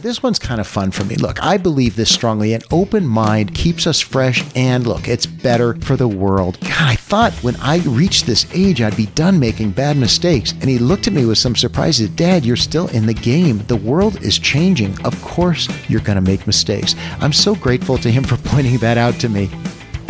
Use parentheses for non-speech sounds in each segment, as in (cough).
This one's kind of fun for me. Look, I believe this strongly. An open mind keeps us fresh, and look, it's better for the world. God, I thought when I reached this age, I'd be done making bad mistakes. And he looked at me with some surprise. Dad, you're still in the game. The world is changing. Of course, you're going to make mistakes. I'm so grateful to him for (laughs) pointing that out to me.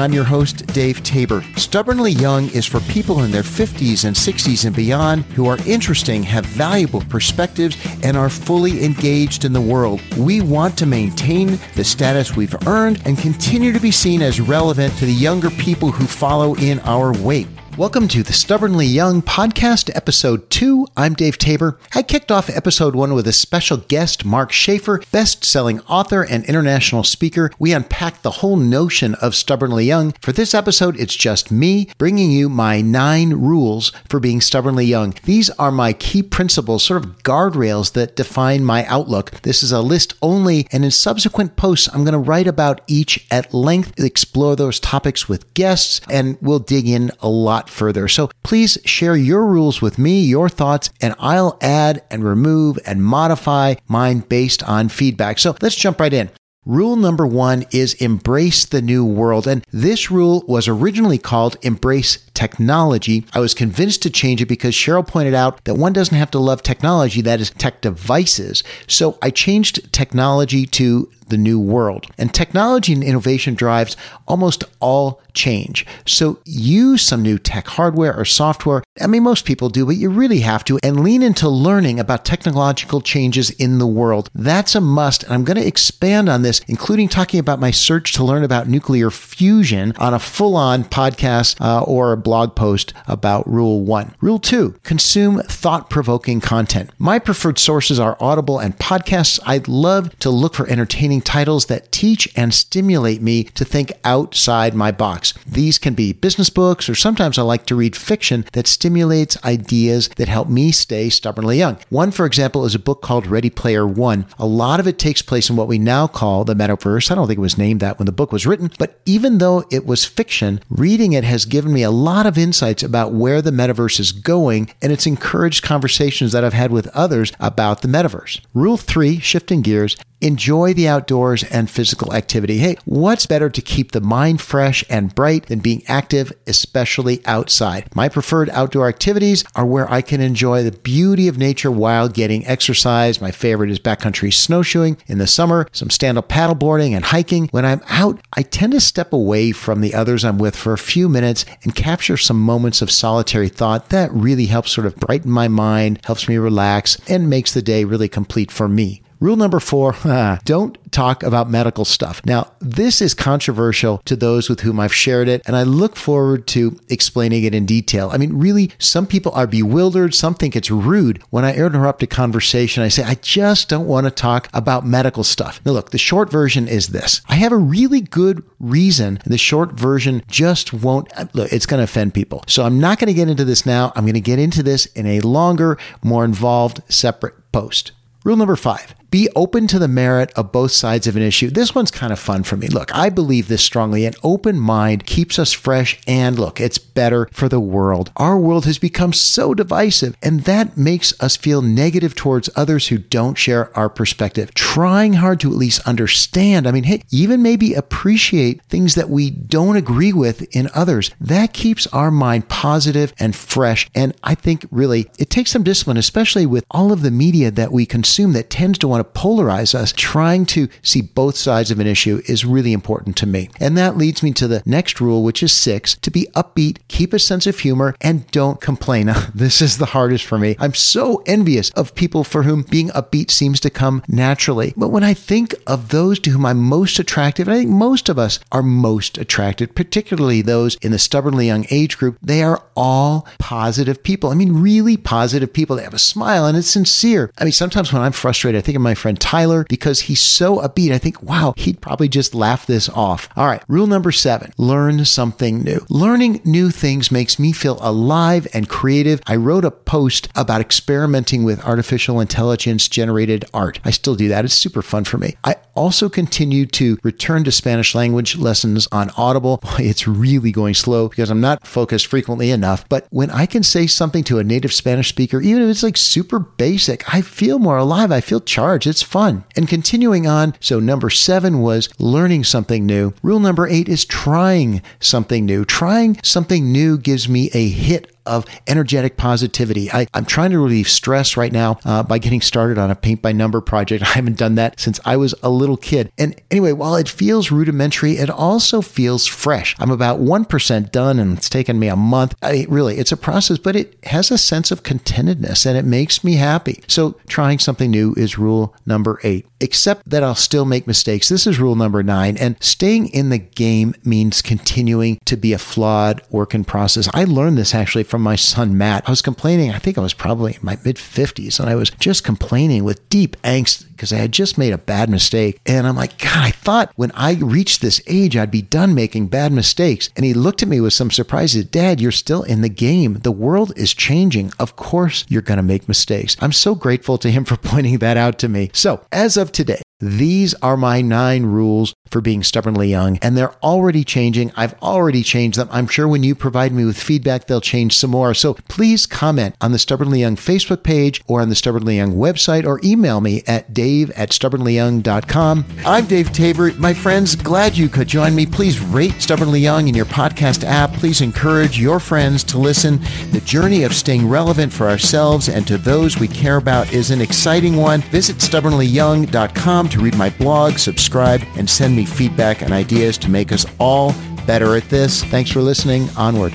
I'm your host, Dave Tabor. Stubbornly Young is for people in their 50s and 60s and beyond who are interesting, have valuable perspectives, and are fully engaged in the world. We want to maintain the status we've earned and continue to be seen as relevant to the younger people who follow in our wake. Welcome to the Stubbornly Young Podcast, Episode 2. I'm Dave Tabor. I kicked off Episode 1 with a special guest, Mark Schaefer, best selling author and international speaker. We unpacked the whole notion of Stubbornly Young. For this episode, it's just me bringing you my nine rules for being stubbornly young. These are my key principles, sort of guardrails that define my outlook. This is a list only, and in subsequent posts, I'm going to write about each at length, explore those topics with guests, and we'll dig in a lot further. So please share your rules with me, your thoughts, and I'll add and remove and modify mine based on feedback. So let's jump right in. Rule number one is embrace the new world. And this rule was originally called embrace technology. I was convinced to change it because Cheryl pointed out that one doesn't have to love technology, that is tech devices. So I changed technology to the new world. And technology and innovation drives almost all change. So use some new tech hardware or software. I mean, most people do, but you really have to and lean into learning about technological changes in the world. That's a must. And I'm going to expand on this, including talking about my search to learn about nuclear fusion on a full on podcast uh, or a blog post about Rule 1. Rule 2 consume thought provoking content. My preferred sources are Audible and podcasts. I'd love to look for entertaining titles that teach and stimulate me to think outside my box. These can be business books, or sometimes I like to read fiction that stimulates ideas that help me stay stubbornly young. One, for example, is a book called Ready Player One. A lot of it takes place in what we now call the metaverse. I don't think it was named that when the book was written, but even though it was fiction, reading it has given me a lot of insights about where the metaverse is going, and it's encouraged conversations that I've had with others about the metaverse. Rule three, shifting gears, Enjoy the outdoors and physical activity. Hey, what's better to keep the mind fresh and bright than being active, especially outside? My preferred outdoor activities are where I can enjoy the beauty of nature while getting exercise. My favorite is backcountry snowshoeing in the summer, some stand up paddleboarding and hiking. When I'm out, I tend to step away from the others I'm with for a few minutes and capture some moments of solitary thought that really helps sort of brighten my mind, helps me relax, and makes the day really complete for me. Rule number four (laughs) uh, don't talk about medical stuff. Now, this is controversial to those with whom I've shared it, and I look forward to explaining it in detail. I mean, really, some people are bewildered. Some think it's rude when I interrupt a conversation. I say, I just don't want to talk about medical stuff. Now, look, the short version is this I have a really good reason. The short version just won't, uh, look, it's going to offend people. So I'm not going to get into this now. I'm going to get into this in a longer, more involved, separate post. Rule number five be open to the merit of both sides of an issue. This one's kind of fun for me. Look, I believe this strongly. An open mind keeps us fresh, and look, it's better for the world. Our world has become so divisive, and that makes us feel negative towards others who don't share our perspective. Trying hard to at least understand, I mean, hey, even maybe appreciate things that we don't agree with in others. That keeps our mind positive and fresh. And I think really it takes some discipline, especially with all of the media that we consume that tends to want want to polarize us, trying to see both sides of an issue is really important to me. And that leads me to the next rule, which is six to be upbeat, keep a sense of humor, and don't complain. (laughs) this is the hardest for me. I'm so envious of people for whom being upbeat seems to come naturally. But when I think of those to whom I'm most attractive, and I think most of us are most attracted, particularly those in the stubbornly young age group, they are all positive people. I mean, really positive people. They have a smile and it's sincere. I mean, sometimes when I'm frustrated, I think of my friend Tyler because he's so upbeat. I think, wow, he'd probably just laugh this off. All right, rule number seven learn something new. Learning new things makes me feel alive and creative. I wrote a post about experimenting with artificial intelligence generated art. I still do that. It's super fun for me. I also continued to return to Spanish language lessons on Audible. (laughs) Boy, it's really going slow because I'm not focused frequently enough. But when I can say something to a native Spanish speaker, even if it's like super basic, I feel more alive. I feel charged. It's fun. And continuing on, so number seven was learning something new. Rule number eight is trying something new. Trying something new gives me a hit of energetic positivity. I, am trying to relieve stress right now uh, by getting started on a paint by number project. (laughs) I haven't done that since I was a little kid. And anyway, while it feels rudimentary, it also feels fresh. I'm about 1% done and it's taken me a month. I, really, it's a process, but it has a sense of contentedness and it makes me happy. So trying something new is rule number eight. Except that I'll still make mistakes. This is rule number nine. And staying in the game means continuing to be a flawed work in process. I learned this actually from my son Matt. I was complaining, I think I was probably in my mid 50s, and I was just complaining with deep angst because I had just made a bad mistake. And I'm like, God, I thought when I reached this age, I'd be done making bad mistakes. And he looked at me with some surprise. He said, Dad, you're still in the game. The world is changing. Of course, you're going to make mistakes. I'm so grateful to him (laughs) for pointing that out to me. So, as of today, these are my nine rules for being stubbornly young, and they're already changing. I've already changed them. I'm sure when you provide me with feedback, they'll change some more. So please comment on the Stubbornly Young Facebook page or on the Stubbornly Young website or email me at dave at stubbornlyyoung.com. I'm Dave Tabor. My friends, glad you could join me. Please rate Stubbornly Young in your podcast app. Please encourage your friends to listen. The journey of staying relevant for ourselves and to those we care about is an exciting one. Visit stubbornlyyoung.com to read my blog, subscribe, and send me feedback and ideas to make us all better at this. Thanks for listening. Onward.